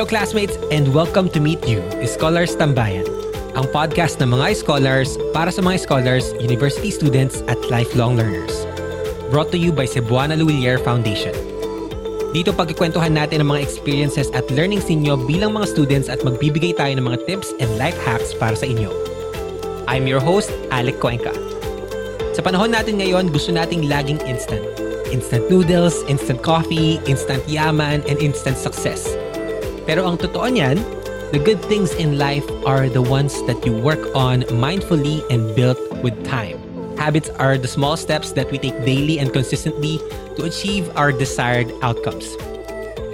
Hello classmates and welcome to Meet You, Scholars Tambayan, ang podcast ng mga scholars para sa mga scholars, university students at lifelong learners. Brought to you by Cebuana Luwilier Foundation. Dito pagkikwentuhan natin ang mga experiences at learnings ninyo bilang mga students at magbibigay tayo ng mga tips and life hacks para sa inyo. I'm your host, Alec Cuenca. Sa panahon natin ngayon, gusto nating laging instant. Instant noodles, instant coffee, instant yaman, and instant success – pero ang totoo niyan, the good things in life are the ones that you work on mindfully and build with time. Habits are the small steps that we take daily and consistently to achieve our desired outcomes.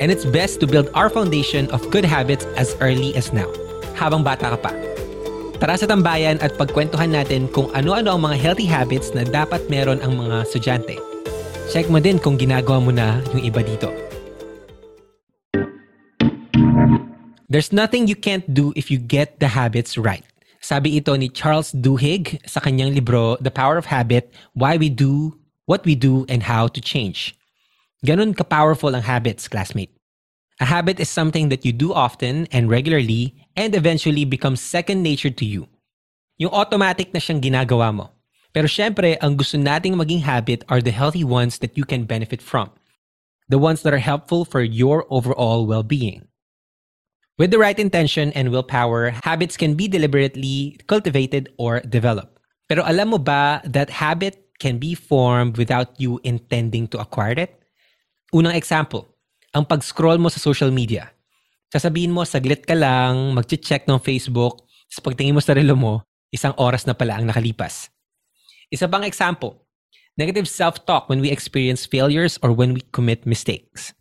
And it's best to build our foundation of good habits as early as now, habang bata ka pa. Tara sa tambayan at pagkwentuhan natin kung ano-ano ang mga healthy habits na dapat meron ang mga estudyante. Check mo din kung ginagawa mo na yung iba dito. There's nothing you can't do if you get the habits right. Sabi ito ni Charles Duhigg sa kanyang libro The Power of Habit, Why We Do, What We Do, and How to Change. Ganun ka-powerful ang habits, classmate. A habit is something that you do often and regularly and eventually becomes second nature to you. Yung automatic na siyang ginagawa mo. Pero syempre, ang gusto nating maging habit are the healthy ones that you can benefit from. The ones that are helpful for your overall well-being. With the right intention and willpower, habits can be deliberately cultivated or developed. Pero alam mo ba that habit can be formed without you intending to acquire it? Unang example, ang pag-scroll mo sa social media. Sasabihin mo, saglit ka lang, mag-check ng Facebook, sa pagtingin mo sa relo mo, isang oras na pala ang nakalipas. Isa pang example, negative self-talk when we experience failures or when we commit mistakes.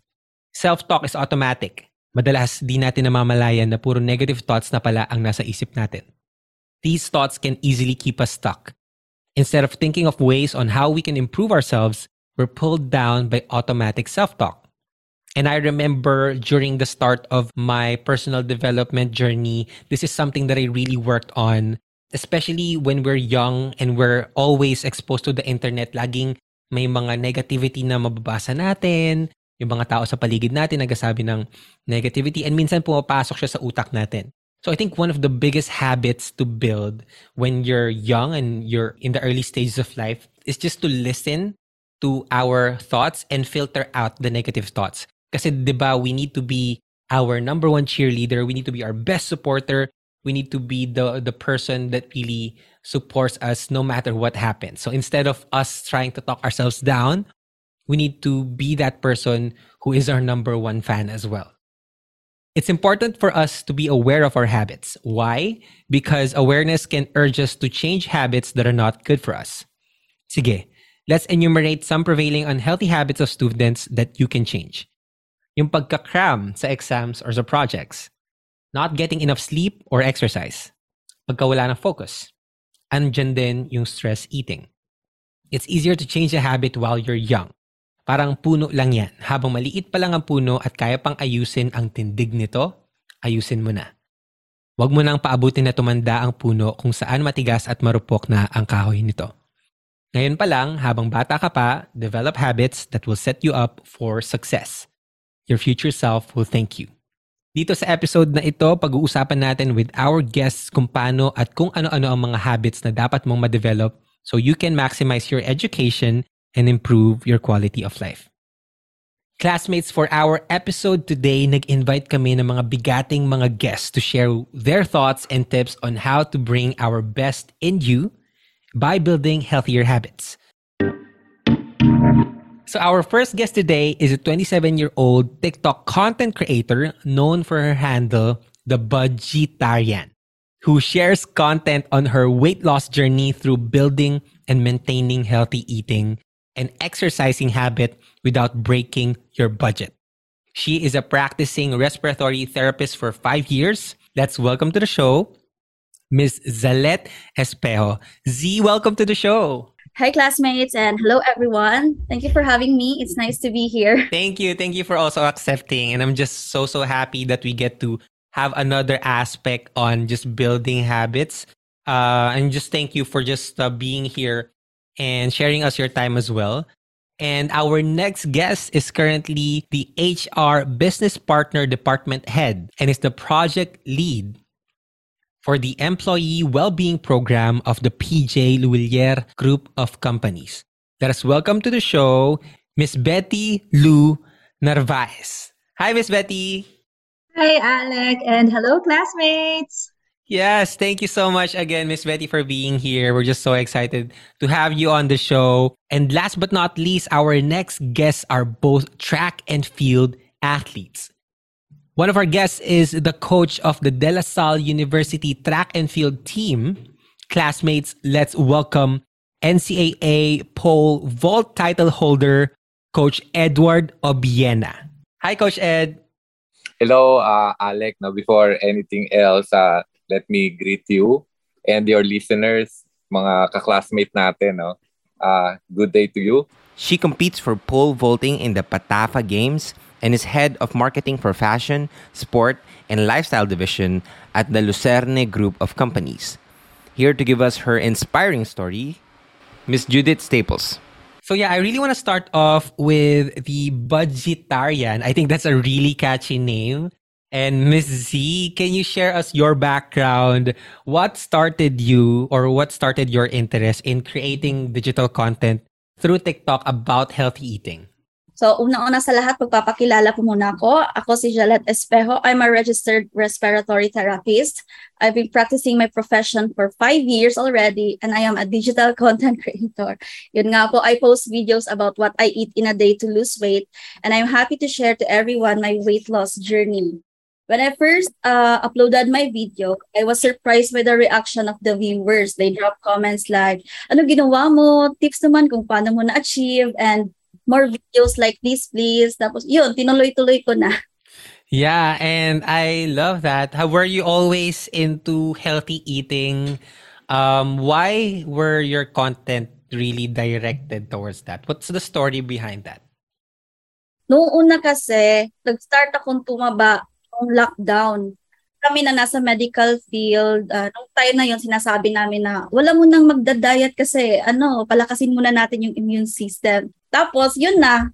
Self-talk is automatic madalas di natin namamalayan na puro negative thoughts na pala ang nasa isip natin. These thoughts can easily keep us stuck. Instead of thinking of ways on how we can improve ourselves, we're pulled down by automatic self-talk. And I remember during the start of my personal development journey, this is something that I really worked on, especially when we're young and we're always exposed to the internet. Laging may mga negativity na mababasa natin, yung mga tao sa paligid natin nagsasabi ng negativity and minsan pumapasok siya sa utak natin. So I think one of the biggest habits to build when you're young and you're in the early stages of life is just to listen to our thoughts and filter out the negative thoughts. Kasi 'di ba we need to be our number one cheerleader, we need to be our best supporter, we need to be the the person that really supports us no matter what happens. So instead of us trying to talk ourselves down we need to be that person who is our number one fan as well. It's important for us to be aware of our habits. Why? Because awareness can urge us to change habits that are not good for us. Sige, let's enumerate some prevailing unhealthy habits of students that you can change. Yung pagkakram sa exams or sa projects. Not getting enough sleep or exercise. Pagkawala ng focus. Andyan din yung stress eating. It's easier to change a habit while you're young. Parang puno lang yan. Habang maliit pa lang ang puno at kaya pang ayusin ang tindig nito, ayusin mo na. Huwag mo nang paabutin na tumanda ang puno kung saan matigas at marupok na ang kahoy nito. Ngayon pa lang, habang bata ka pa, develop habits that will set you up for success. Your future self will thank you. Dito sa episode na ito, pag-uusapan natin with our guests kung paano at kung ano-ano ang mga habits na dapat mong ma-develop so you can maximize your education and improve your quality of life. Classmates, for our episode today, nag-invite kami ng mga bigating mga guests to share their thoughts and tips on how to bring our best in you by building healthier habits. So our first guest today is a 27-year-old TikTok content creator known for her handle, the Budgetarian, who shares content on her weight loss journey through building and maintaining healthy eating and exercising habit without breaking your budget. She is a practicing respiratory therapist for five years. Let's welcome to the show, Ms. Zalet Espejo. Z, welcome to the show. Hi, classmates, and hello, everyone. Thank you for having me. It's nice to be here. Thank you. Thank you for also accepting. And I'm just so, so happy that we get to have another aspect on just building habits. Uh, and just thank you for just uh, being here and sharing us your time as well. And our next guest is currently the HR Business Partner Department Head and is the project lead for the Employee Wellbeing Program of the PJ Luillier Group of Companies. Let us welcome to the show Miss Betty Lou Narvaez. Hi, Miss Betty. Hi, Alec, and hello, classmates. Yes, thank you so much again, Miss Betty, for being here. We're just so excited to have you on the show. And last but not least, our next guests are both track and field athletes. One of our guests is the coach of the De La Salle University track and field team. Classmates, let's welcome NCAA pole vault title holder, Coach Edward Obiena. Hi, Coach Ed. Hello, uh, Alec. Now, before anything else, uh, let me greet you and your listeners, mga kaklasmate natin. No? Uh, good day to you. She competes for pole vaulting in the Patafa Games and is head of marketing for fashion, sport, and lifestyle division at the Lucerne Group of Companies. Here to give us her inspiring story, Miss Judith Staples. So yeah, I really want to start off with the Budgetarian. I think that's a really catchy name. And Miss Z, can you share us your background? What started you or what started your interest in creating digital content through TikTok about healthy eating? So, una-una sa lahat, pagpapakilala ko muna ako. Ako si Jalet Espejo. I'm a registered respiratory therapist. I've been practicing my profession for five years already, and I am a digital content creator. Yun nga po, I post videos about what I eat in a day to lose weight, and I'm happy to share to everyone my weight loss journey. When I first uh, uploaded my video, I was surprised by the reaction of the viewers. They dropped comments like, ano ginawa mo? Tips naman kung paano mo na-achieve and more videos like this, please. Tapos yun, tinuloy-tuloy ko na. Yeah, and I love that. How were you always into healthy eating? Um, why were your content really directed towards that? What's the story behind that? Noong una kasi, nag-start akong tumaba nung lockdown. Kami na nasa medical field, uh, nung time na yon sinasabi namin na wala mo nang magda-diet kasi ano, palakasin muna natin yung immune system. Tapos yun na,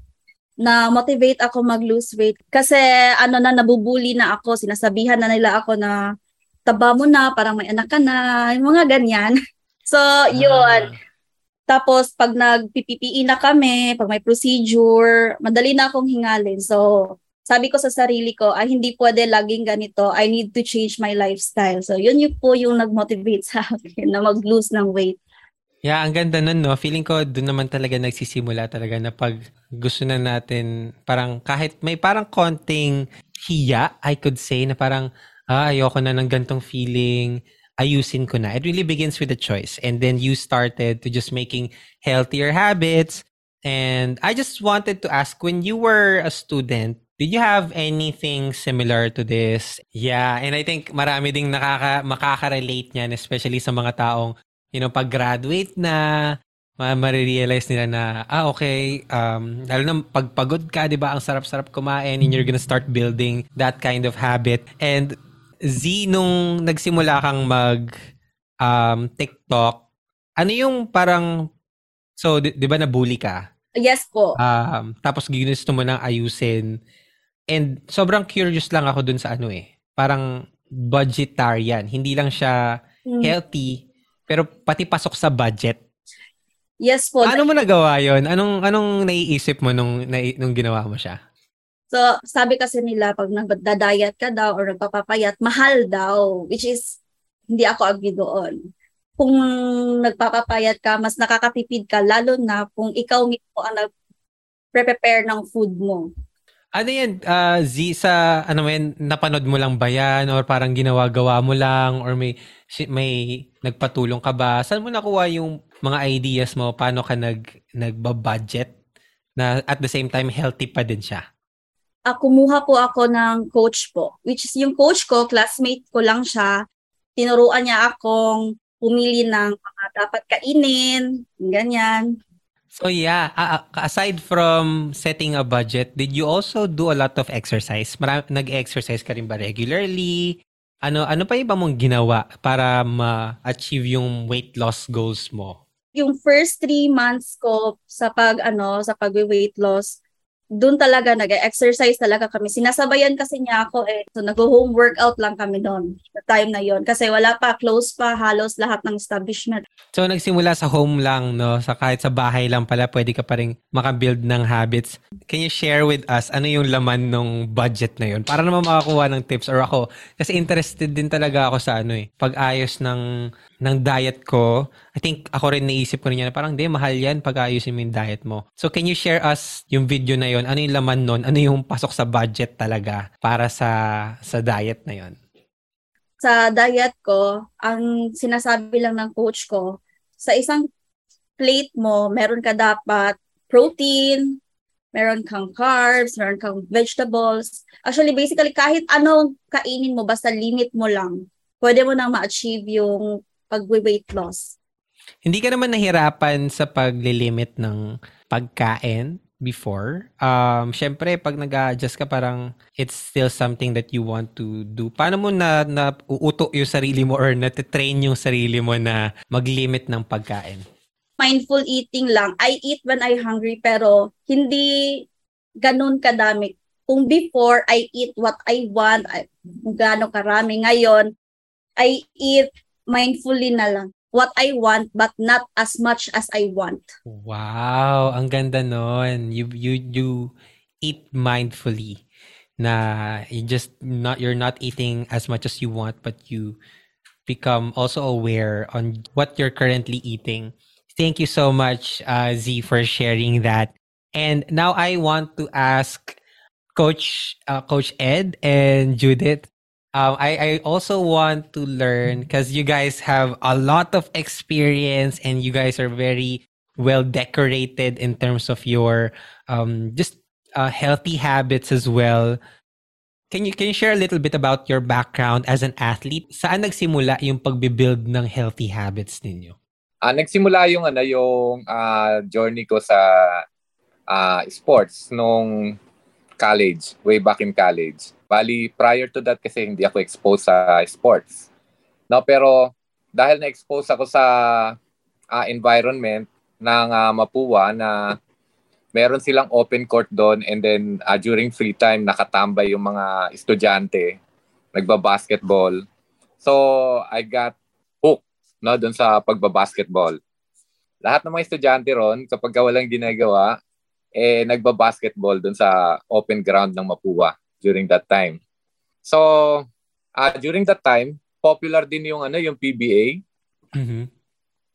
na motivate ako mag-lose weight kasi ano na nabubuli na ako, sinasabihan na nila ako na taba mo na, parang may anak ka na, yung mga ganyan. So, yun. Ah. Tapos, pag nag-PPE na kami, pag may procedure, madali na akong hingalin. So, sabi ko sa sarili ko, ay hindi pwede laging ganito. I need to change my lifestyle. So, yun yung po yung nag-motivate sa akin na mag-lose ng weight. Yeah, ang ganda nun, no? Feeling ko doon naman talaga nagsisimula talaga na pag gusto na natin, parang kahit may parang konting hiya, I could say, na parang, ah, ayoko na ng gantong feeling, ayusin ko na. It really begins with a choice. And then you started to just making healthier habits. And I just wanted to ask, when you were a student, Did you have anything similar to this? Yeah, and I think marami ding nakaka makaka-relate niyan especially sa mga taong you know pag-graduate na ma-realize nila na ah okay um lalo na pagpagod ka 'di ba ang sarap-sarap kumain and you're gonna start building that kind of habit and Z nung nagsimula kang mag um TikTok ano yung parang so 'di, 'di ba na bully ka Yes po. Um, tapos ginusto mo nang ayusin And sobrang curious lang ako dun sa ano eh. Parang budgetarian. Hindi lang siya mm. healthy, pero pati pasok sa budget. Yes po. Ano mo nagawa yon? Anong anong naiisip mo nung nung ginawa mo siya? So, sabi kasi nila pag nagda-diet ka daw or nagpapapayat, mahal daw, which is hindi ako agree doon. Kung nagpapapayat ka, mas nakakatipid ka lalo na kung ikaw mismo ang nag-prepare ng food mo. Ano yan, uh, Z, sa, ano yan, napanood mo lang ba yan? Or parang ginawa-gawa mo lang? Or may, may nagpatulong ka ba? Saan mo nakuha yung mga ideas mo? Paano ka nag, nagba-budget? Na at the same time, healthy pa din siya? Uh, kumuha po ako ng coach po. Which is yung coach ko, classmate ko lang siya. Tinuruan niya akong pumili ng mga dapat kainin, ganyan. So yeah, uh, aside from setting a budget, did you also do a lot of exercise? Marami, nag-exercise ka rin ba regularly? Ano ano pa iba mong ginawa para ma-achieve yung weight loss goals mo? yung first three months ko sa pag ano sa pag weight loss doon talaga nag-exercise talaga kami. Sinasabayan kasi niya ako eh. So nag-home workout lang kami noon. Time na yon Kasi wala pa, close pa halos lahat ng establishment. So nagsimula sa home lang, no? Sa kahit sa bahay lang pala, pwede ka pa rin makabuild ng habits. Can you share with us ano yung laman ng budget na yun? Para naman makakuha ng tips or ako. Kasi interested din talaga ako sa ano eh. Pag-ayos ng ng diet ko, I think ako rin naisip ko rin yan, parang di, mahal yan pag ayusin mo yung diet mo. So can you share us yung video na yon Ano yung laman nun? Ano yung pasok sa budget talaga para sa sa diet na yon Sa diet ko, ang sinasabi lang ng coach ko, sa isang plate mo, meron ka dapat protein, meron kang carbs, meron kang vegetables. Actually, basically, kahit anong kainin mo, basta limit mo lang, pwede mo nang ma-achieve yung pag-weight loss. Hindi ka naman nahirapan sa paglilimit ng pagkain before. Um, Siyempre, pag nag-adjust ka, parang it's still something that you want to do. Paano mo na, na uuto yung sarili mo or natitrain yung sarili mo na mag-limit ng pagkain? Mindful eating lang. I eat when I'm hungry pero hindi ganun kadami. Kung before, I eat what I want, I, kung gaano karami. Ngayon, I eat mindfully na lang what I want but not as much as I want. Wow, ang ganda nun. You you you eat mindfully. Na you just not you're not eating as much as you want but you become also aware on what you're currently eating. Thank you so much uh, Z for sharing that. And now I want to ask Coach uh, Coach Ed and Judith um, I, I also want to learn because you guys have a lot of experience and you guys are very well decorated in terms of your um, just uh, healthy habits as well. Can you can you share a little bit about your background as an athlete? Saan nagsimula yung pagbe-build ng healthy habits ninyo? Uh, nagsimula yung ano yung uh, journey ko sa uh, sports nung college, way back in college. Bali, prior to that kasi hindi ako exposed sa sports. No, pero dahil na-expose ako sa uh, environment ng uh, Mapua na meron silang open court doon and then uh, during free time nakatambay yung mga estudyante nagba-basketball. So, I got hooked no, doon sa pagba-basketball. Lahat ng mga estudyante ron, kapag walang ginagawa, eh, nagba-basketball doon sa open ground ng Mapua during that time. So, uh, during that time, popular din yung ano, yung PBA. Mm-hmm.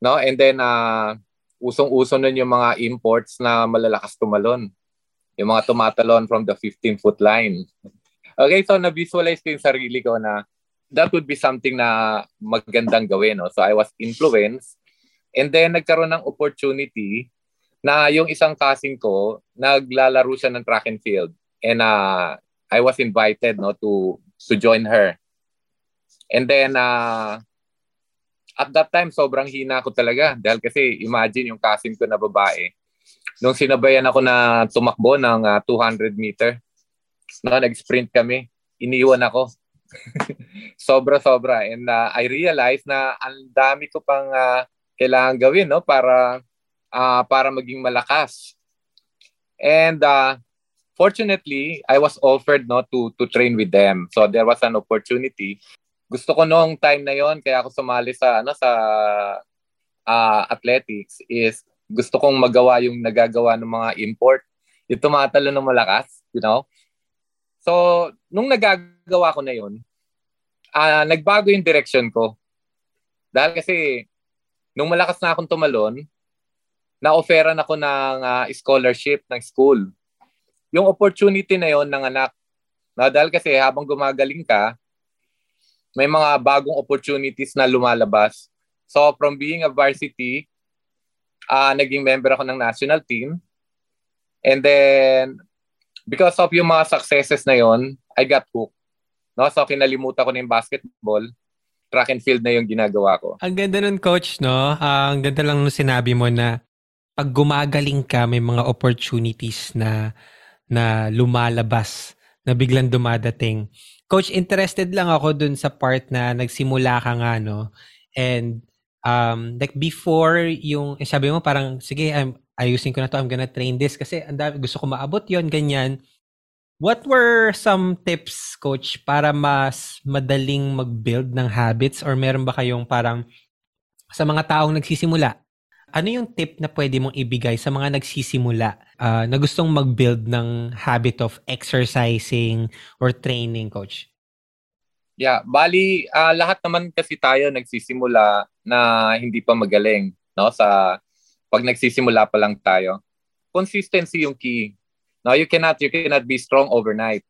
No? And then uh, usong-uso nun yung mga imports na malalakas tumalon. Yung mga tumatalon from the 15-foot line. Okay, so na-visualize ko yung sarili ko na that would be something na magandang gawin. No? So I was influenced. And then nagkaroon ng opportunity na yung isang kasing ko, naglalaro siya ng track and field. And uh, I was invited no to to join her. And then uh, at that time sobrang hina ko talaga dahil kasi imagine yung cousin ko na babae. Nung sinabayan ako na tumakbo ng uh, 200 meter, no, nag-sprint kami, iniwan ako. Sobra-sobra. And uh, I realized na ang dami ko pang uh, kailangan gawin no para uh, para maging malakas. And uh, fortunately, I was offered no to to train with them. So there was an opportunity. Gusto ko noong time na yon kaya ako sumali sa ano sa uh, athletics is gusto kong magawa yung nagagawa ng mga import. Yung tumatalo ng malakas, you know. So, nung nagagawa ko na yon, uh, nagbago yung direction ko. Dahil kasi, nung malakas na akong tumalon, na-offeran ako ng uh, scholarship ng school yung opportunity na yon ng anak. Na dahil kasi habang gumagaling ka, may mga bagong opportunities na lumalabas. So from being a varsity, uh, naging member ako ng national team. And then, because of yung mga successes na yon, I got hooked. No? So kinalimutan ko na yung basketball track and field na yung ginagawa ko. Ang ganda nun, coach, no? Uh, ang ganda lang nung sinabi mo na pag gumagaling ka, may mga opportunities na na lumalabas, na biglang dumadating. Coach, interested lang ako dun sa part na nagsimula ka nga, no? And Um, like before yung, eh, sabi mo parang, sige, I'm, ayusin ko na to, I'm gonna train this kasi ang dami, gusto ko maabot yon ganyan. What were some tips, coach, para mas madaling mag-build ng habits or meron ba kayong parang sa mga taong nagsisimula, ano yung tip na pwede mong ibigay sa mga nagsisimula uh, na gustong mag-build ng habit of exercising or training, coach? Yeah, bali uh, lahat naman kasi tayo nagsisimula na hindi pa magaling, no? Sa pag nagsisimula pa lang tayo. Consistency yung key. No, you cannot you cannot be strong overnight.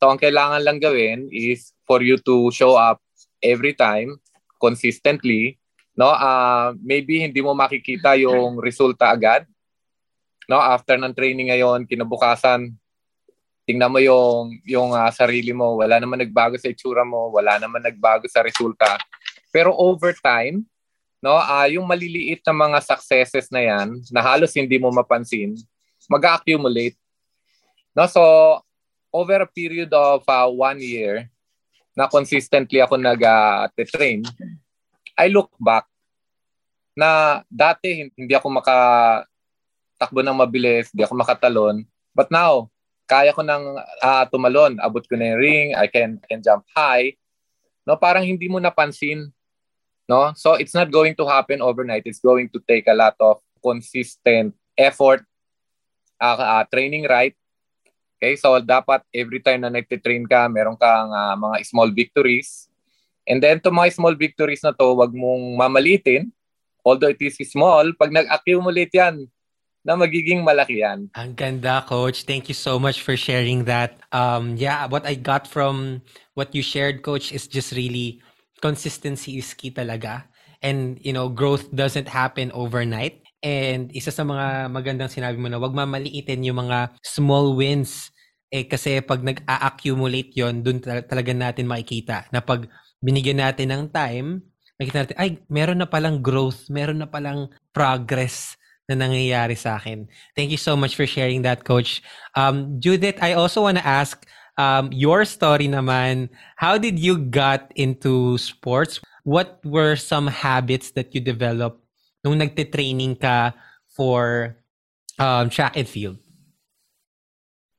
So ang kailangan lang gawin is for you to show up every time consistently, no? Uh, maybe hindi mo makikita yung resulta agad. No, after ng training ngayon, kinabukasan tingnan mo yung yung uh, sarili mo, wala naman nagbago sa itsura mo, wala naman nagbago sa resulta. Pero over time, no, uh, yung maliliit na mga successes na 'yan, na halos hindi mo mapansin, mag-accumulate No, so over a period of uh, one year na consistently ako nag-train, uh, I look back na dati hindi ako makatakbo ng mabilis, hindi ako makatalon. But now, kaya ko nang uh, tumalon, abot ko na yung ring, I can, I can jump high. No, parang hindi mo napansin. No? So it's not going to happen overnight. It's going to take a lot of consistent effort, uh, uh, training right, Okay, so dapat every time na nagtitrain ka, meron kang uh, mga small victories. And then to mga small victories na to, wag mong mamalitin. Although it is small, pag nag-accumulate yan, na magiging malaki yan. Ang ganda, Coach. Thank you so much for sharing that. Um, yeah, what I got from what you shared, Coach, is just really consistency is key talaga. And, you know, growth doesn't happen overnight. And isa sa mga magandang sinabi mo na wag mamaliitin yung mga small wins. Eh kasi pag nag-accumulate yon dun talaga natin makikita na pag binigyan natin ng time, makikita natin, ay, meron na palang growth, meron na palang progress na nangyayari sa akin. Thank you so much for sharing that, Coach. Um, Judith, I also want to ask um, your story naman. How did you got into sports? What were some habits that you developed nung nagte-training ka for um, track and field?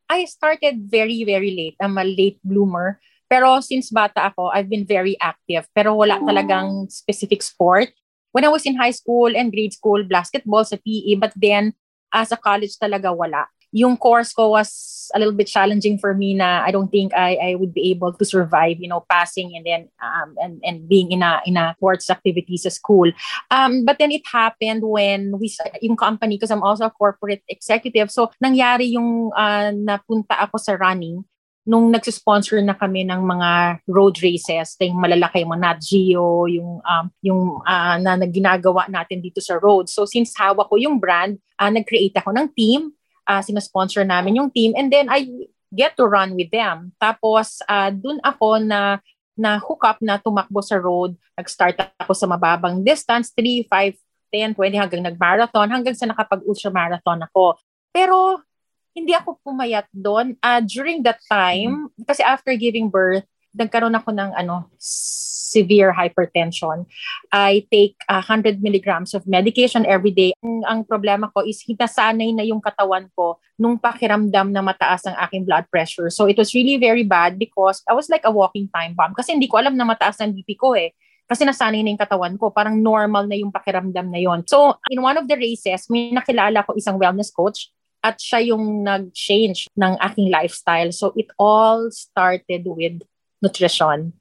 I started very, very late. I'm a late bloomer. Pero since bata ako, I've been very active. Pero wala talagang specific sport. When I was in high school and grade school, basketball sa PE. But then, as a college talaga, wala yung course ko was a little bit challenging for me na I don't think I I would be able to survive, you know, passing and then um and and being in a in a sports activities sa school. Um but then it happened when we yung company because I'm also a corporate executive. So nangyari yung uh, napunta ako sa running nung nagsisponsor na kami ng mga road races, yung malalaki mo Nat Geo, yung um, yung uh, na, na ginagawa natin dito sa road. So since hawak ko yung brand, uh, nag-create ako ng team uh, sinasponsor namin yung team and then I get to run with them. Tapos uh, dun ako na na hook up na tumakbo sa road. Nag-start ako sa mababang distance, 3, 5, 10, 20 hanggang nag-marathon hanggang sa nakapag-ultramarathon ako. Pero hindi ako pumayat doon. Uh, during that time, mm-hmm. kasi after giving birth, nagkaroon ako ng ano severe hypertension. I take 100 milligrams of medication every day. Ang, ang problema ko is hinasanay na yung katawan ko nung pakiramdam na mataas ang aking blood pressure. So it was really very bad because I was like a walking time bomb kasi hindi ko alam na mataas ang BP ko eh kasi nasanay na yung katawan ko. Parang normal na yung pakiramdam na yon. So, in one of the races, may nakilala ko isang wellness coach at siya yung nag-change ng aking lifestyle. So, it all started with nutrition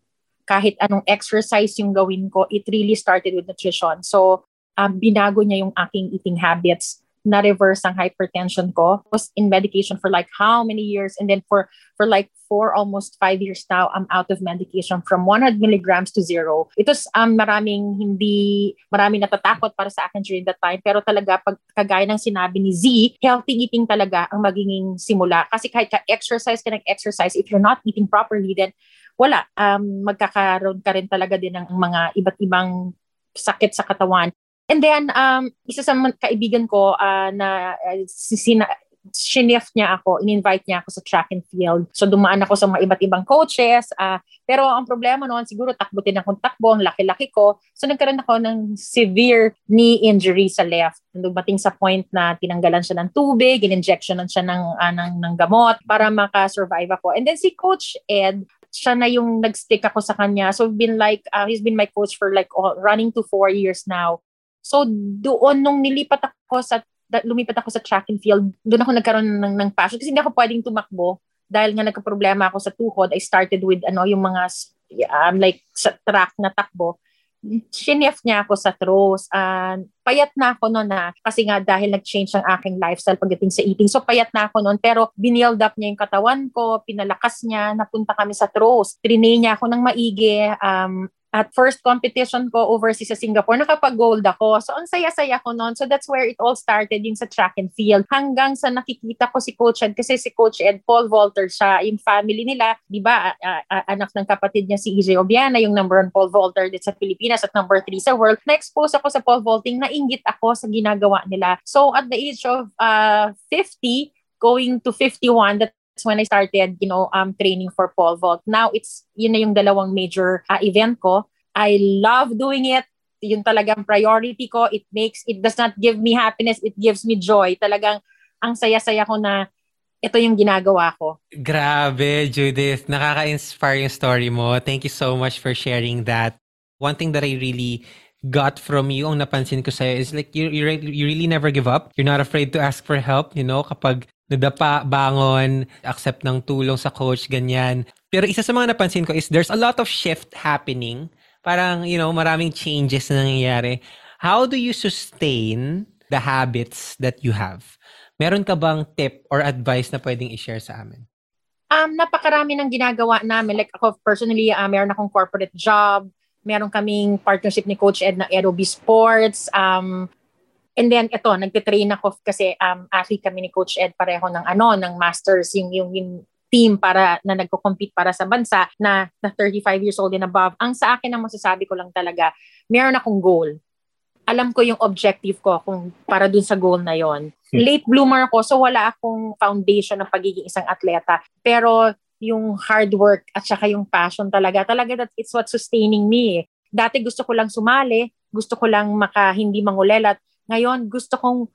kahit anong exercise yung gawin ko, it really started with nutrition. So, um, binago niya yung aking eating habits na-reverse ang hypertension ko. I was in medication for like how many years? And then for, for like four, almost five years now, I'm out of medication from 100 milligrams to zero. It was um, maraming hindi, maraming natatakot para sa akin during that time. Pero talaga, pag kagaya ng sinabi ni Z, healthy eating talaga ang magiging simula. Kasi kahit ka-exercise ka ng-exercise, if you're not eating properly, then wala. Um, magkakaroon ka rin talaga din ng mga iba't ibang sakit sa katawan. And then, um, isa sa mga kaibigan ko uh, na uh, sina, shinif niya ako, in-invite niya ako sa track and field. So dumaan ako sa mga iba't ibang coaches. Uh, pero ang problema noon, siguro takbo din akong takbo, ang laki-laki ko. So nagkaroon ako ng severe knee injury sa left. Dumating sa point na tinanggalan siya ng tubig, in-injectionan siya ng, uh, ng, ng gamot para maka-survive ako. And then si Coach Ed, siya na yung nag-stick ako sa kanya. So been like, uh, he's been my coach for like all, running to four years now. So doon nung nilipat ako sa lumipat ako sa track and field, doon ako nagkaroon ng, ng passion kasi hindi ako pwedeng tumakbo dahil nga nagka-problema ako sa tuhod. I started with ano yung mga um, like sa track na takbo sinef niya ako sa throws. Uh, payat na ako noon na kasi nga dahil nag-change ang aking lifestyle pagdating sa eating. So payat na ako noon pero binild up niya yung katawan ko, pinalakas niya, napunta kami sa throws. Trinay niya ako ng maigi. Um, at first competition ko overseas sa Singapore, nakapag-gold ako. So, ang saya-saya ko noon. So, that's where it all started, yung sa track and field. Hanggang sa nakikita ko si Coach Ed, kasi si Coach Ed, Paul Volter siya, yung family nila, di ba, anak ng kapatid niya si EJ Obiana, yung number one Paul Volter dito sa Pilipinas at number three sa world. Na-expose ako sa Paul vaulting, nainggit ako sa ginagawa nila. So, at the age of uh, 50, going to 51, that when I started, you know, um, training for pole vault. Now, it's, yun na yung dalawang major uh, event ko. I love doing it. Yun talagang priority ko. It makes, it does not give me happiness. It gives me joy. Talagang, ang saya-saya ko na ito yung ginagawa ko. Grabe, Judith. Nakaka-inspire yung story mo. Thank you so much for sharing that. One thing that I really got from you, ang napansin ko sa'yo, is like you, you, you really never give up. You're not afraid to ask for help, you know, kapag nadapa, bangon, accept ng tulong sa coach, ganyan. Pero isa sa mga napansin ko is there's a lot of shift happening. Parang, you know, maraming changes na nangyayari. How do you sustain the habits that you have? Meron ka bang tip or advice na pwedeng i-share sa amin? Um, napakarami ng ginagawa namin. Like ako personally, uh, meron akong corporate job. Meron kaming partnership ni Coach Ed na Aerobi Sports. Um, And then ito, nagte-train ako kasi um, athlete kami ni Coach Ed pareho ng ano, ng masters, yung, yung, yung team para na nagko-compete para sa bansa na, na 35 years old and above. Ang sa akin ang masasabi ko lang talaga, meron akong goal. Alam ko yung objective ko kung para dun sa goal na yon. Hmm. Late bloomer ako, so wala akong foundation ng pagiging isang atleta. Pero yung hard work at saka yung passion talaga, talaga that it's what sustaining me. Dati gusto ko lang sumali, gusto ko lang maka hindi mangulelat, ngayon, gusto kong,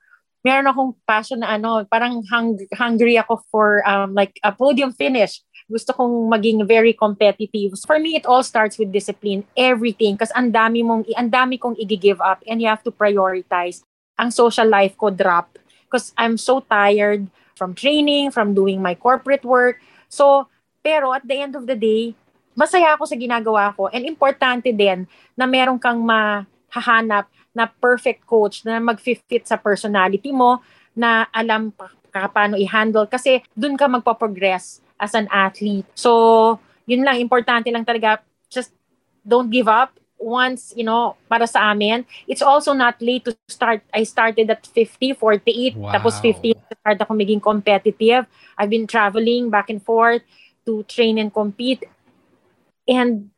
meron akong passion na ano, parang hung, hungry ako for um, like a podium finish. Gusto kong maging very competitive. For me, it all starts with discipline. Everything. Kasi ang dami mong, ang dami kong i-give up and you have to prioritize. Ang social life ko drop. Because I'm so tired from training, from doing my corporate work. So, pero at the end of the day, masaya ako sa ginagawa ko. And importante din na meron kang mahahanap na perfect coach na mag-fit sa personality mo, na alam pa, paano i-handle kasi dun ka magpa-progress as an athlete. So, yun lang, importante lang talaga, just don't give up once, you know, para sa amin. It's also not late to start. I started at 50, 48, wow. tapos 50, start ako maging competitive. I've been traveling back and forth to train and compete. And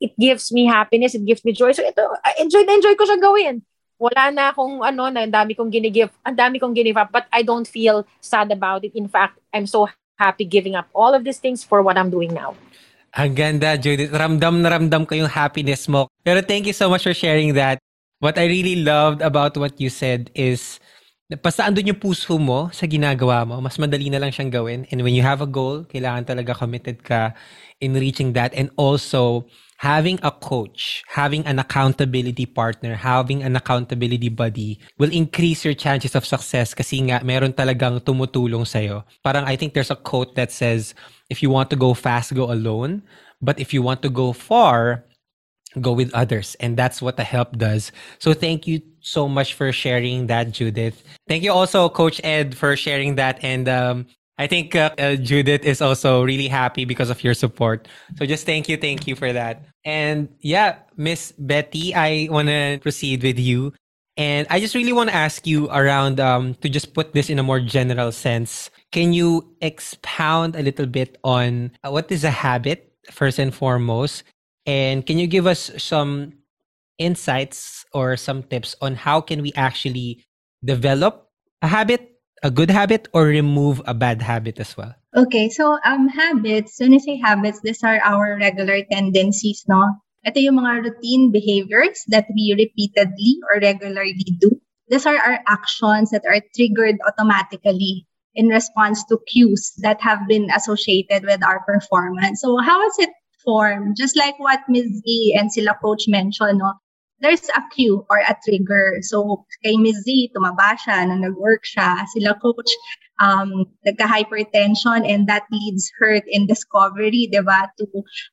it gives me happiness, it gives me joy. So ito, enjoy na enjoy ko siya gawin. Wala na akong ano, na dami kong ginigive, ang dami kong give up, but I don't feel sad about it. In fact, I'm so happy giving up all of these things for what I'm doing now. Ang ganda, Judith. Ramdam na ramdam ko yung happiness mo. Pero thank you so much for sharing that. What I really loved about what you said is pasaan doon yung puso mo sa ginagawa mo, mas madali na lang siyang gawin. And when you have a goal, kailangan talaga committed ka in reaching that. And also, having a coach, having an accountability partner, having an accountability buddy will increase your chances of success kasi nga meron talagang tumutulong sa'yo. Parang I think there's a quote that says, if you want to go fast, go alone. But if you want to go far, go with others. And that's what the help does. So thank you so much for sharing that, Judith. Thank you also, Coach Ed, for sharing that. And um, I think uh, uh, Judith is also really happy because of your support. So just thank you, thank you for that. And yeah, Miss Betty, I want to proceed with you. And I just really want to ask you around um, to just put this in a more general sense. Can you expound a little bit on uh, what is a habit, first and foremost? And can you give us some insights or some tips on how can we actually develop a habit a good habit or remove a bad habit as well? Okay, so um, habits, when I say habits, these are our regular tendencies, no? Ito yung mga routine behaviors that we repeatedly or regularly do. These are our actions that are triggered automatically in response to cues that have been associated with our performance. So how is it formed? Just like what Ms. E and sila coach mentioned, no? There's a cue or a trigger. So, kay Ms. Z, tumaba siya, na nag-work siya. Sila coach, um, nagka-hypertension and that leads her in discovery, di ba, to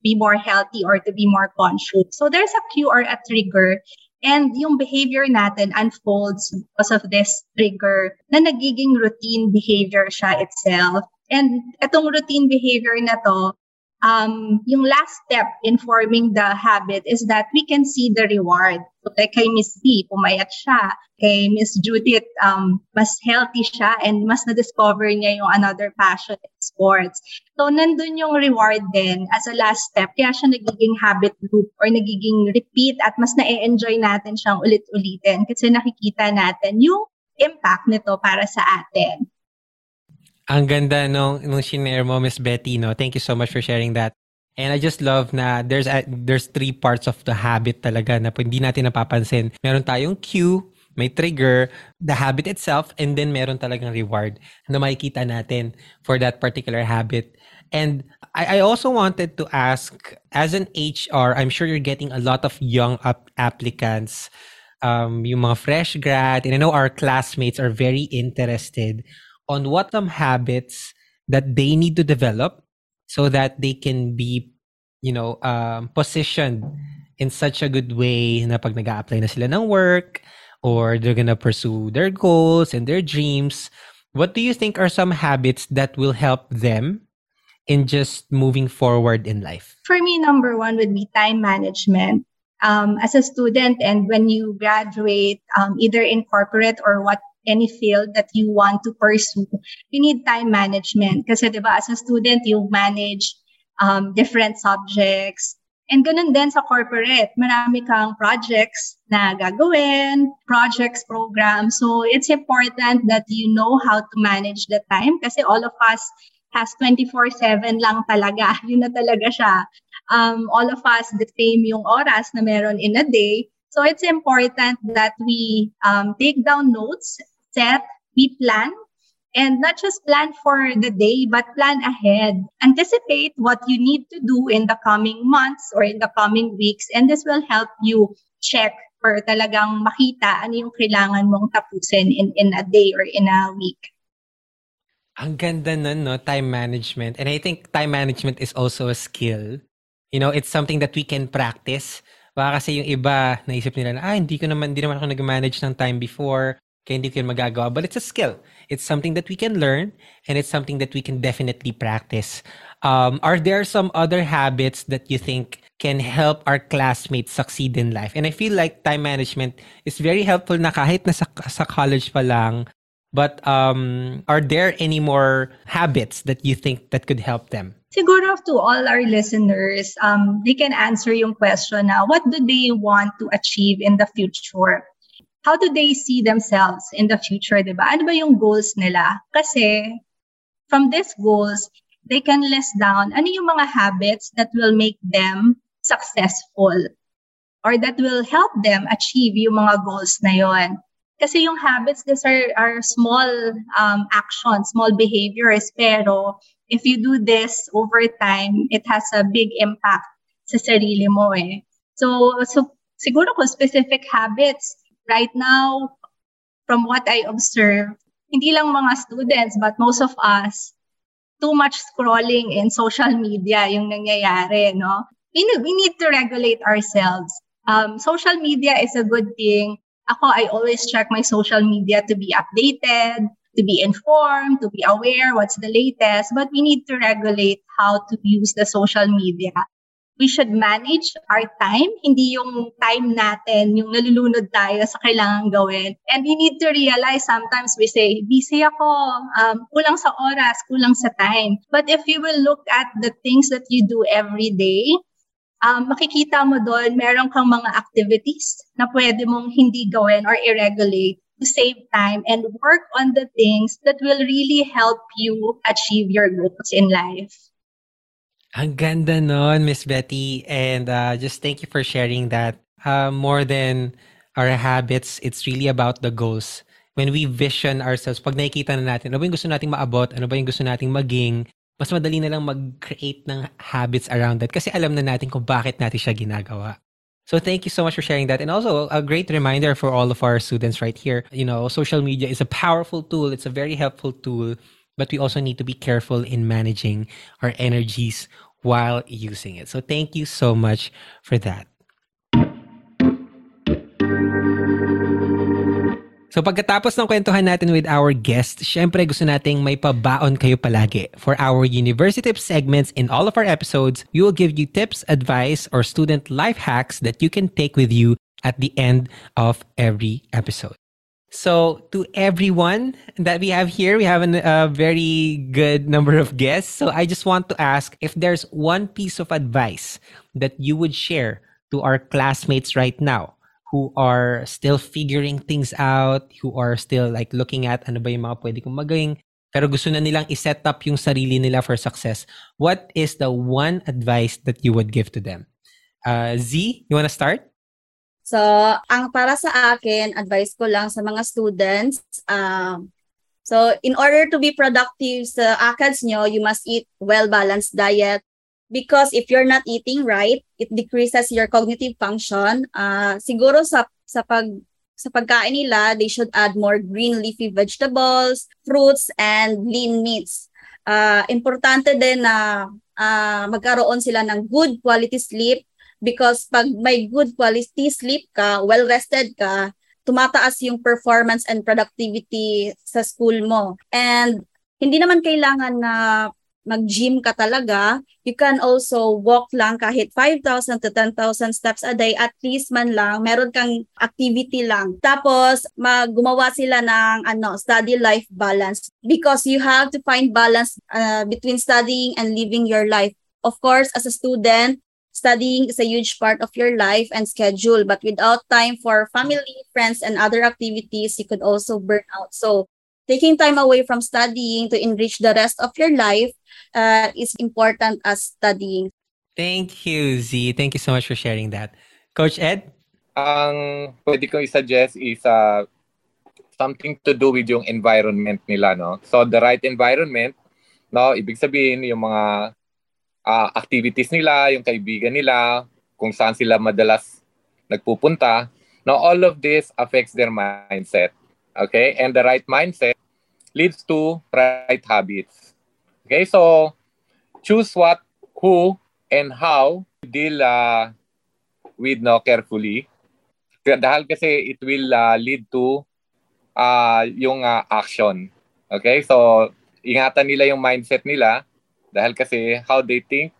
be more healthy or to be more conscious. So, there's a cue or a trigger and yung behavior natin unfolds because of this trigger na nagiging routine behavior siya itself. And itong routine behavior na to, um, yung last step in forming the habit is that we can see the reward. So like kay Miss B, pumayat siya. Kay Miss Judith, um, mas healthy siya and mas na-discover niya yung another passion in sports. So nandun yung reward din as a last step. Kaya siya nagiging habit loop or nagiging repeat at mas na-enjoy natin siyang ulit-ulitin kasi nakikita natin yung impact nito para sa atin. Ang ganda nung, nung shinare mo, Miss Betty, no? Thank you so much for sharing that. And I just love na there's a, there's three parts of the habit talaga na hindi natin napapansin. Meron tayong cue, may trigger, the habit itself, and then meron talagang reward na makikita natin for that particular habit. And I, I also wanted to ask, as an HR, I'm sure you're getting a lot of young up applicants, um, yung mga fresh grad, and I know our classmates are very interested on what some habits that they need to develop so that they can be, you know, um, positioned in such a good way na pag nag apply na sila ng work or they're gonna pursue their goals and their dreams. What do you think are some habits that will help them in just moving forward in life? For me, number one would be time management. Um, as a student and when you graduate, um, either in corporate or what any field that you want to pursue, you need time management. Kasi diba, as a student, you manage um, different subjects. And ganun din sa corporate. Marami kang projects na gagawin, projects, programs. So it's important that you know how to manage the time kasi all of us has 24-7 lang talaga. Yun na talaga siya. Um, all of us, the same yung oras na meron in a day. So it's important that we um, take down notes set, we plan, and not just plan for the day, but plan ahead. Anticipate what you need to do in the coming months or in the coming weeks, and this will help you check or talagang makita ano yung kailangan mong tapusin in, in a day or in a week. Ang ganda nun, no? Time management. And I think time management is also a skill. You know, it's something that we can practice. Baka kasi yung iba, naisip nila na, ah, hindi ko naman, hindi naman ako nag-manage ng time before. Kaya hindi ko yun magagawa. But it's a skill. It's something that we can learn and it's something that we can definitely practice. Um, are there some other habits that you think can help our classmates succeed in life? And I feel like time management is very helpful na kahit na sa, sa college pa lang. But um, are there any more habits that you think that could help them? Siguro to all our listeners, um, they can answer yung question now, what do they want to achieve in the future? How do they see themselves in the future, di ba? Ano ba yung goals nila? Kasi from these goals, they can list down ano yung mga habits that will make them successful or that will help them achieve yung mga goals na yon. Kasi yung habits, these are, are small um, actions, small behaviors, pero if you do this over time, it has a big impact sa sarili mo eh. So, so siguro kung specific habits, right now, from what I observe, hindi lang mga students, but most of us, too much scrolling in social media yung nangyayari, no? We we need to regulate ourselves. Um, social media is a good thing. Ako, I always check my social media to be updated, to be informed, to be aware what's the latest, but we need to regulate how to use the social media we should manage our time, hindi yung time natin, yung nalulunod tayo sa kailangan gawin. And we need to realize sometimes we say, busy ako, um, kulang sa oras, kulang sa time. But if you will look at the things that you do every day, um, makikita mo doon, meron kang mga activities na pwede mong hindi gawin or irregulate to save time and work on the things that will really help you achieve your goals in life. Ang ganda nun, Miss Betty. And uh, just thank you for sharing that. Uh, more than our habits, it's really about the goals. When we vision ourselves, pag nakikita na natin, ano ba yung gusto nating maabot, ano ba yung gusto nating maging, mas madali na lang mag-create ng habits around that kasi alam na natin kung bakit natin siya ginagawa. So thank you so much for sharing that. And also a great reminder for all of our students right here. You know, social media is a powerful tool. It's a very helpful tool, but we also need to be careful in managing our energies while using it. So thank you so much for that. So pagkatapos ng kwentuhan natin with our guest, syempre gusto nating may pabaon kayo palagi. For our University Tips segments in all of our episodes, we will give you tips, advice, or student life hacks that you can take with you at the end of every episode. So to everyone that we have here, we have an- a very good number of guests. So I just want to ask if there's one piece of advice that you would share to our classmates right now who are still figuring things out, who are still like looking at ano ba yung mga pwede kong magawin, pero gusto na nilang iset up yung sarili nila for success. What is the one advice that you would give to them? Uh, Z, you wanna start? So, ang para sa akin, advice ko lang sa mga students, um, so in order to be productive sa ACADS nyo, you must eat well-balanced diet, because if you're not eating right, it decreases your cognitive function. Uh, siguro sa sa pag sa pagkain nila, they should add more green leafy vegetables, fruits, and lean meats. Uh, importante din na uh, magkaroon sila ng good quality sleep because pag may good quality sleep ka, well-rested ka, tumataas yung performance and productivity sa school mo. And hindi naman kailangan na mag-gym ka talaga, you can also walk lang kahit 5,000 to 10,000 steps a day, at least man lang, meron kang activity lang. Tapos, maggumawa sila ng ano, study life balance because you have to find balance uh, between studying and living your life. Of course, as a student, studying is a huge part of your life and schedule, but without time for family, friends, and other activities, you could also burn out. So, taking time away from studying to enrich the rest of your life uh, is important as studying. Thank you, Z. Thank you so much for sharing that. Coach Ed? Ang pwede kong i-suggest is uh, something to do with yung environment nila, no? So, the right environment, no? Ibig sabihin, yung mga uh, activities nila, yung kaibigan nila, kung saan sila madalas nagpupunta, no? All of this affects their mindset. Okay? And the right mindset leads to right habits. Okay? So, choose what, who, and how deal uh, with no carefully. Dahil kasi it will uh, lead to uh, yung uh, action. Okay? So, ingatan nila yung mindset nila dahil kasi how they think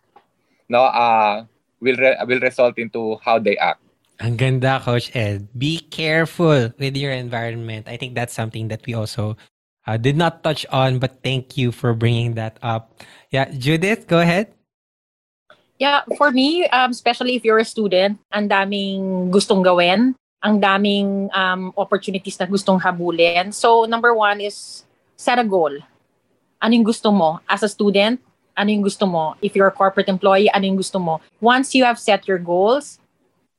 no uh, will re- will result into how they act. Ang ganda, Coach Ed. Be careful with your environment. I think that's something that we also uh, did not touch on, but thank you for bringing that up. Yeah, Judith, go ahead. Yeah, for me, um, especially if you're a student, ang daming gustong gawin, ang daming um, opportunities na gustong habulin. So, number one is set a goal. Ano yung gusto mo as a student? Ano yung gusto mo? If you're a corporate employee, ano yung gusto mo? Once you have set your goals,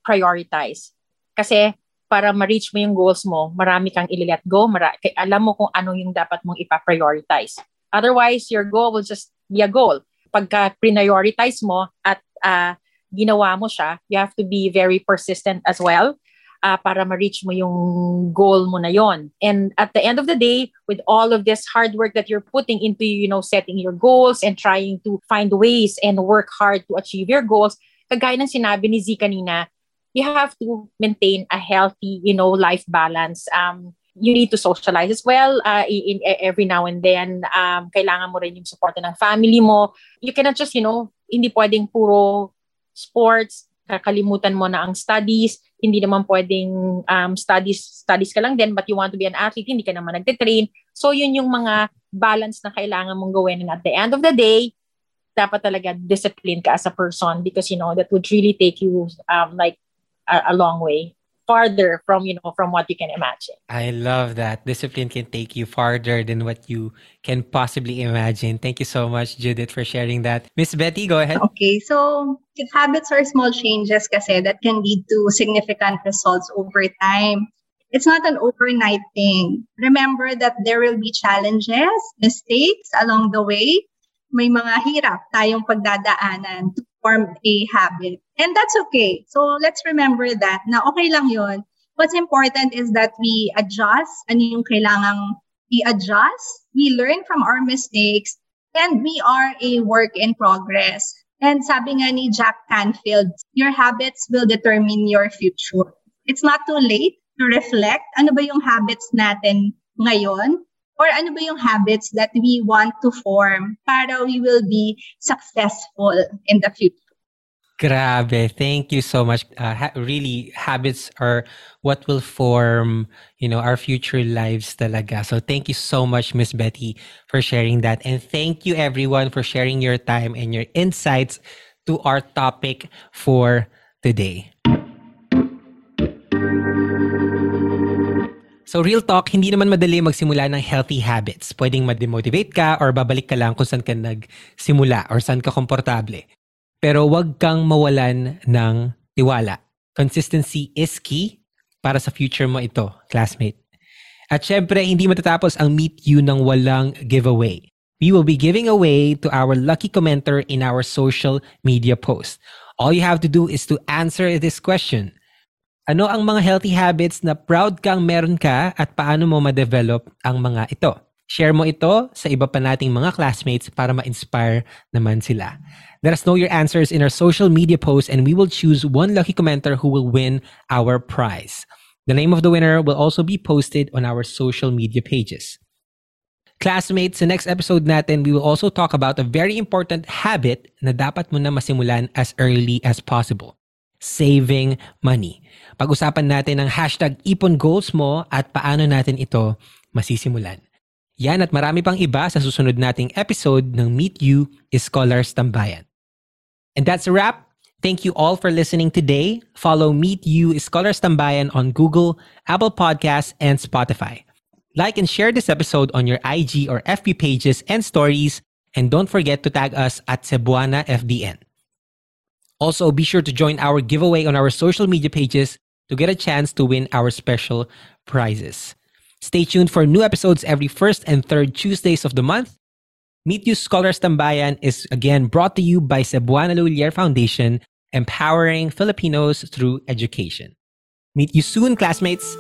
prioritize. Kasi para ma-reach mo yung goals mo, marami kang i-let go, mara- alam mo kung ano yung dapat mong ipa-prioritize. Otherwise, your goal will just be a goal. Pagka prioritize mo at uh, ginawa mo siya, you have to be very persistent as well uh, para ma-reach mo yung goal mo na yon. And at the end of the day, with all of this hard work that you're putting into, you know, setting your goals and trying to find ways and work hard to achieve your goals, kagaya ng sinabi ni Z kanina, you have to maintain a healthy, you know, life balance. Um, you need to socialize as well uh, in, in every now and then. Um, kailangan mo rin yung support ng family mo. You cannot just, you know, hindi pwedeng puro sports, kakalimutan mo na ang studies. Hindi naman pwedeng um, studies, studies ka lang din, but you want to be an athlete, hindi ka naman nagtitrain. So, yun yung mga balance na kailangan mong gawin. And at the end of the day, dapat talaga discipline ka as a person because, you know, that would really take you um, like a, a long way farther from you know from what you can imagine. I love that. Discipline can take you farther than what you can possibly imagine. Thank you so much, Judith, for sharing that. Miss Betty, go ahead. Okay, so habits are small changes kasi that can lead to significant results over time. It's not an overnight thing. Remember that there will be challenges, mistakes along the way. May mga hirap tayong pagdadaanan to form a habit. And that's okay. So let's remember that na okay lang yon. What's important is that we adjust ano yung kailangang i-adjust. We learn from our mistakes and we are a work in progress. And sabi nga ni Jack Canfield, your habits will determine your future. It's not too late to reflect ano ba yung habits natin ngayon or ano ba yung habits that we want to form para we will be successful in the future. Grabe. Thank you so much. Uh, ha- really, habits are what will form, you know, our future lives talaga. So thank you so much, Miss Betty, for sharing that. And thank you everyone for sharing your time and your insights to our topic for today. So real talk, hindi naman madali magsimula ng healthy habits. Pwedeng ma-demotivate ka or babalik ka lang kung saan ka nagsimula or saan ka komportable. Pero wag kang mawalan ng tiwala. Consistency is key para sa future mo ito, classmate. At syempre, hindi matatapos ang Meet You ng walang giveaway. We will be giving away to our lucky commenter in our social media post. All you have to do is to answer this question. Ano ang mga healthy habits na proud kang meron ka at paano mo ma-develop ang mga ito? Share mo ito sa iba pa nating mga classmates para ma-inspire naman sila. Let us know your answers in our social media posts and we will choose one lucky commenter who will win our prize. The name of the winner will also be posted on our social media pages. Classmates, sa next episode natin, we will also talk about a very important habit na dapat mo na masimulan as early as possible. Saving money. Pag-usapan natin ang hashtag ipon goals mo at paano natin ito masisimulan. Yan at marami pang iba sa susunod nating episode ng Meet You Scholars Tambayan. And that's a wrap. Thank you all for listening today. Follow Meet You Scholars Tambayan on Google, Apple Podcasts, and Spotify. Like and share this episode on your IG or FB pages and stories. And don't forget to tag us at Cebuana FDN. Also, be sure to join our giveaway on our social media pages to get a chance to win our special prizes. Stay tuned for new episodes every first and third Tuesdays of the month. Meet You Scholars Tambayan is again brought to you by Cebuana Lulier Foundation, empowering Filipinos through education. Meet you soon, classmates.